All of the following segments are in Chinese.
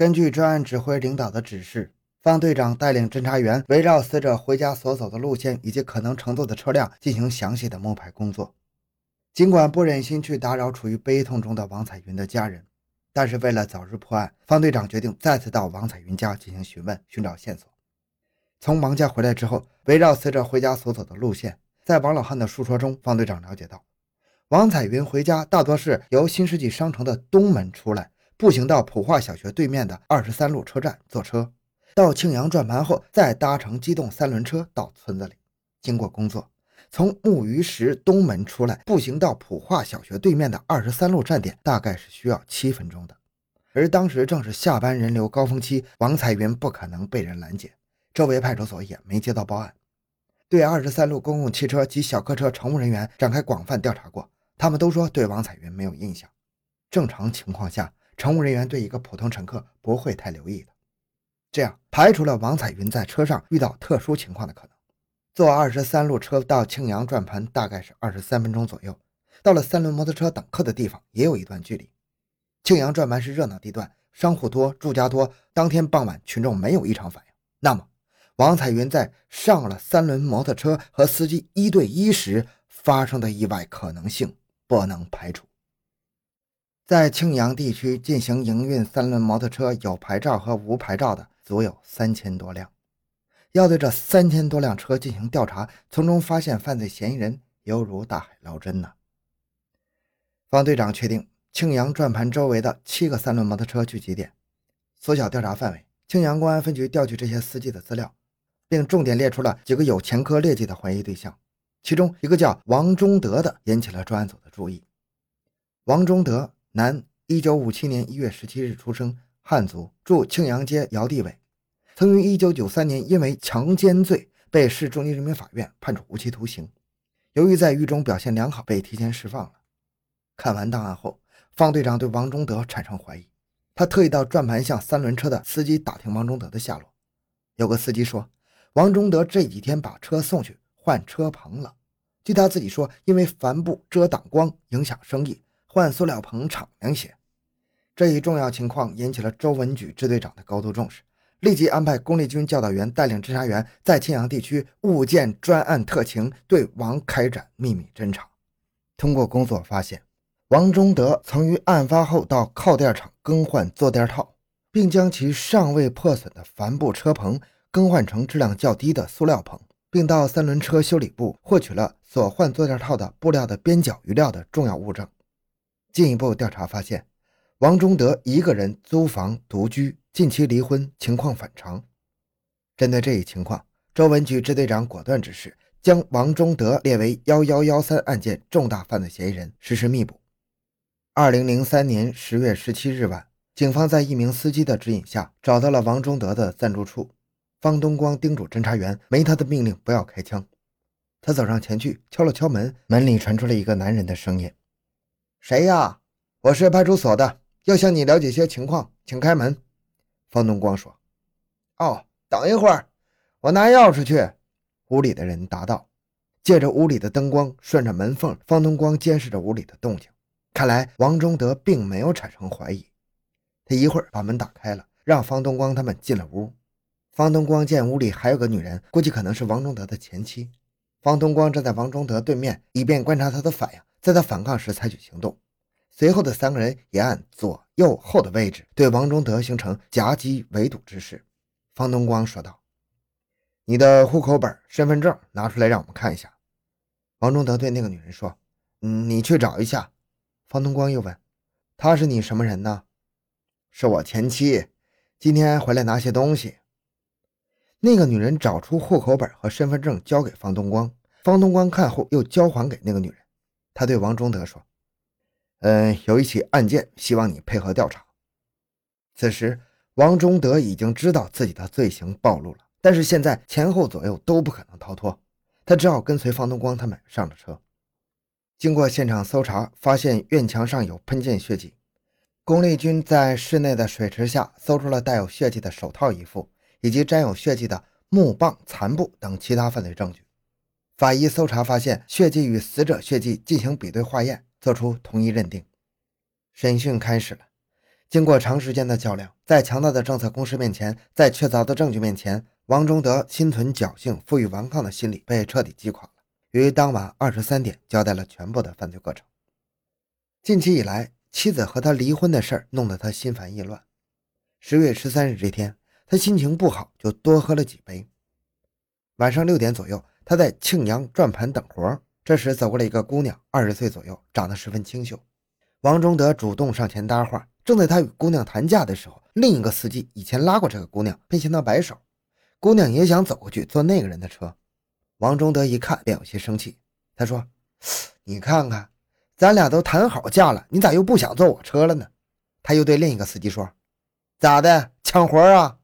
根据专案指挥领导的指示，方队长带领侦查员围绕死者回家所走的路线以及可能乘坐的车辆进行详细的摸排工作。尽管不忍心去打扰处于悲痛中的王彩云的家人，但是为了早日破案，方队长决定再次到王彩云家进行询问，寻找线索。从王家回来之后，围绕死者回家所走的路线，在王老汉的述说中，方队长了解到，王彩云回家大多是由新世纪商城的东门出来，步行到普化小学对面的二十三路车站坐车，到庆阳转盘后，再搭乘机动三轮车到村子里，经过工作。从木鱼石东门出来，步行到普化小学对面的二十三路站点，大概是需要七分钟的。而当时正是下班人流高峰期，王彩云不可能被人拦截，周围派出所也没接到报案。对二十三路公共汽车及小客车乘务人员展开广泛调查过，他们都说对王彩云没有印象。正常情况下，乘务人员对一个普通乘客不会太留意的，这样排除了王彩云在车上遇到特殊情况的可能。坐二十三路车到庆阳转盘大概是二十三分钟左右，到了三轮摩托车等客的地方也有一段距离。庆阳转盘是热闹地段，商户多，住家多。当天傍晚群众没有异常反应，那么王彩云在上了三轮摩托车和司机一对一时发生的意外可能性不能排除。在庆阳地区进行营运三轮摩托车有牌照和无牌照的足有三千多辆。要对这三千多辆车进行调查，从中发现犯罪嫌疑人，犹如大海捞针呐。方队长确定庆阳转盘周围的七个三轮摩托车聚集点，缩小调查范围。庆阳公安分局调取这些司机的资料，并重点列出了几个有前科劣迹的怀疑对象，其中一个叫王忠德的引起了专案组的注意。王忠德，男，一九五七年一月十七日出生，汉族，住庆阳街姚地委。曾于1993年因为强奸罪被市中级人民法院判处无期徒刑，由于在狱中表现良好，被提前释放了。看完档案后，方队长对王忠德产生怀疑，他特意到转盘向三轮车的司机打听王忠德的下落。有个司机说，王忠德这几天把车送去换车棚了。据他自己说，因为帆布遮挡光影响生意，换塑料棚敞亮些。这一重要情况引起了周文举支队长的高度重视。立即安排公立军教导员带领侦查员在庆阳地区物见专案特情，对王开展秘密侦查。通过工作发现，王忠德曾于案发后到靠垫厂更换坐垫套，并将其尚未破损的帆布车棚更换成质量较低的塑料棚，并到三轮车修理部获取了所换坐垫套的布料的边角余料的重要物证。进一步调查发现，王忠德一个人租房独居。近期离婚，情况反常。针对这一情况，周文举支队长果断指示，将王忠德列为幺幺幺三案件重大犯罪嫌疑人，实施密捕。二零零三年十月十七日晚，警方在一名司机的指引下，找到了王忠德的暂住处。方东光叮嘱侦查员，没他的命令不要开枪。他走上前去，敲了敲门，门里传出了一个男人的声音：“谁呀？我是派出所的，要向你了解些情况，请开门。”方东光说：“哦，等一会儿，我拿钥匙去。”屋里的人答道。借着屋里的灯光，顺着门缝，方东光监视着屋里的动静。看来王忠德并没有产生怀疑。他一会儿把门打开了，让方东光他们进了屋。方东光见屋里还有个女人，估计可能是王忠德的前妻。方东光站在王忠德对面，以便观察他的反应，在他反抗时采取行动。随后的三个人也按左右后的位置对王忠德形成夹击围堵之势。方东光说道：“你的户口本、身份证拿出来让我们看一下。”王忠德对那个女人说：“嗯，你去找一下。”方东光又问：“她是你什么人呢？”“是我前妻，今天回来拿些东西。”那个女人找出户口本和身份证交给方东光，方东光看后又交还给那个女人。他对王忠德说。嗯，有一起案件，希望你配合调查。此时，王忠德已经知道自己的罪行暴露了，但是现在前后左右都不可能逃脱，他只好跟随方东光他们上了车。经过现场搜查，发现院墙上有喷溅血迹，龚立军在室内的水池下搜出了带有血迹的手套一副，以及沾有血迹的木棒、残布等其他犯罪证据。法医搜查发现，血迹与死者血迹进行比对化验。做出同一认定。审讯开始了。经过长时间的较量，在强大的政策攻势面前，在确凿的证据面前，王忠德心存侥幸、负隅顽抗的心理被彻底击垮了。于当晚二十三点交代了全部的犯罪过程。近期以来，妻子和他离婚的事儿弄得他心烦意乱。十月十三日这天，他心情不好，就多喝了几杯。晚上六点左右，他在庆阳转盘等活，这时走过来一个姑娘，二十岁左右，长得十分清秀。王忠德主动上前搭话。正在他与姑娘谈价的时候，另一个司机以前拉过这个姑娘，便向他摆手。姑娘也想走过去坐那个人的车。王忠德一看便有些生气，他说：“你看看，咱俩都谈好价了，你咋又不想坐我车了呢？”他又对另一个司机说：“咋的，抢活啊？”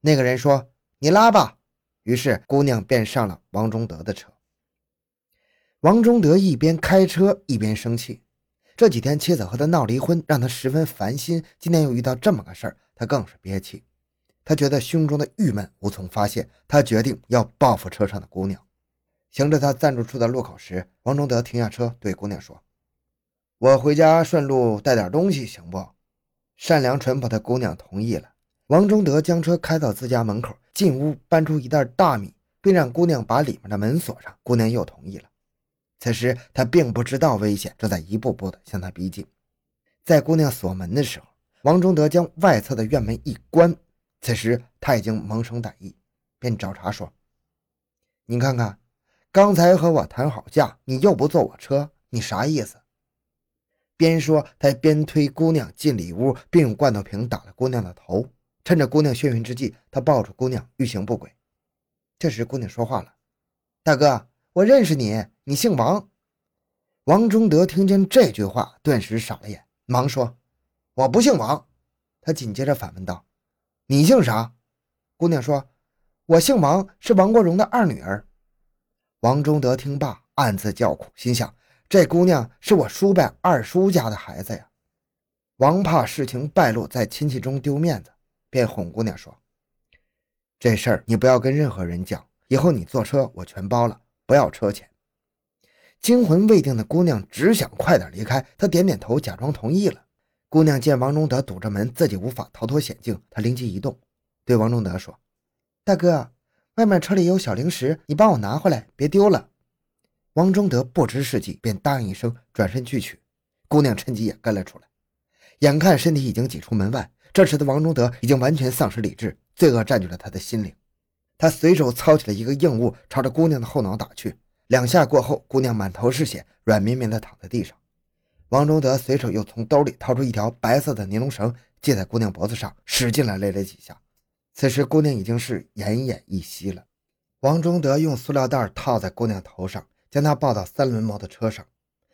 那个人说：“你拉吧。”于是姑娘便上了王忠德的车。王忠德一边开车一边生气。这几天妻子和他闹离婚，让他十分烦心。今天又遇到这么个事儿，他更是憋气。他觉得胸中的郁闷无从发泄，他决定要报复车上的姑娘。行至他暂住处的路口时，王忠德停下车，对姑娘说：“我回家顺路带点东西，行不？”善良淳朴的姑娘同意了。王忠德将车开到自家门口，进屋搬出一袋大米，并让姑娘把里面的门锁上。姑娘又同意了。此时他并不知道危险正在一步步的向他逼近。在姑娘锁门的时候，王忠德将外侧的院门一关。此时他已经萌生歹意，便找茬说：“你看看，刚才和我谈好价，你又不坐我车，你啥意思？”边说他边推姑娘进里屋，并用罐头瓶打了姑娘的头。趁着姑娘眩晕之际，他抱住姑娘欲行不轨。这时姑娘说话了：“大哥。”我认识你，你姓王。王忠德听见这句话，顿时傻了眼，忙说：“我不姓王。”他紧接着反问道：“你姓啥？”姑娘说：“我姓王，是王国荣的二女儿。”王忠德听罢，暗自叫苦，心想：这姑娘是我叔伯二叔家的孩子呀。王怕事情败露，在亲戚中丢面子，便哄姑娘说：“这事儿你不要跟任何人讲，以后你坐车我全包了。”不要车钱。惊魂未定的姑娘只想快点离开，她点点头，假装同意了。姑娘见王忠德堵着门，自己无法逃脱险境，她灵机一动，对王忠德说：“大哥，外面车里有小零食，你帮我拿回来，别丢了。”王忠德不知是计，便答应一声，转身去取。姑娘趁机也跟了出来。眼看身体已经挤出门外，这时的王忠德已经完全丧失理智，罪恶占据了他的心灵。他随手操起了一个硬物，朝着姑娘的后脑打去。两下过后，姑娘满头是血，软绵绵地躺在地上。王忠德随手又从兜里掏出一条白色的尼龙绳，系在姑娘脖子上，使劲来勒了几下。此时，姑娘已经是奄奄一息了。王忠德用塑料袋套在姑娘头上，将她抱到三轮摩托车上，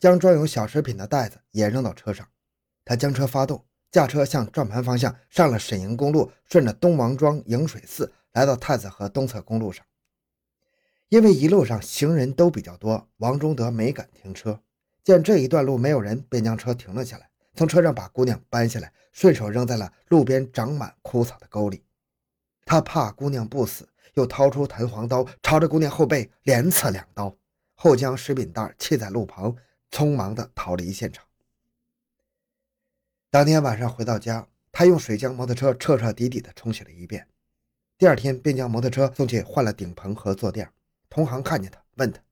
将装有小食品的袋子也扔到车上。他将车发动，驾车向转盘方向上了沈营公路，顺着东王庄、迎水寺。来到太子河东侧公路上，因为一路上行人都比较多，王忠德没敢停车。见这一段路没有人，便将车停了下来，从车上把姑娘搬下来，顺手扔在了路边长满枯草的沟里。他怕姑娘不死，又掏出弹簧刀，朝着姑娘后背连刺两刀，后将食品袋弃在路旁，匆忙地逃离现场。当天晚上回到家，他用水将摩托车彻彻底底地冲洗了一遍。第二天便将摩托车送去换了顶棚和坐垫。同行看见他，问他：“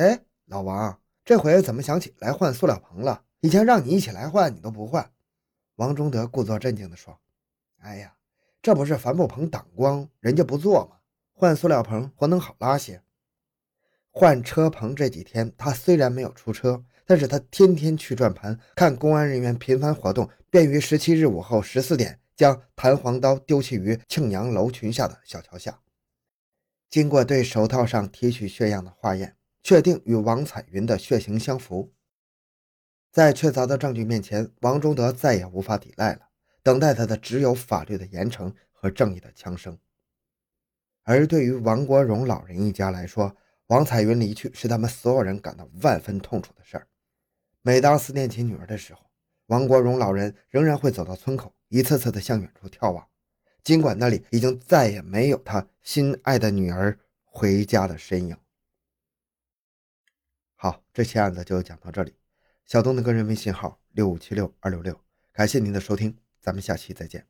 哎，老王，这回怎么想起来换塑料棚了？以前让你一起来换，你都不换。”王忠德故作镇静地说：“哎呀，这不是帆布棚挡光，人家不坐吗？换塑料棚活能好拉些。换车棚这几天，他虽然没有出车，但是他天天去转盘，看公安人员频繁活动，便于十七日午后十四点。”将弹簧刀丢弃于庆阳楼群下的小桥下，经过对手套上提取血样的化验，确定与王彩云的血型相符。在确凿的证据面前，王忠德再也无法抵赖了，等待他的只有法律的严惩和正义的枪声。而对于王国荣老人一家来说，王彩云离去是他们所有人感到万分痛楚的事儿。每当思念起女儿的时候，王国荣老人仍然会走到村口。一次次的向远处眺望，尽管那里已经再也没有他心爱的女儿回家的身影。好，这期案子就讲到这里。小东的个人微信号六五七六二六六，感谢您的收听，咱们下期再见。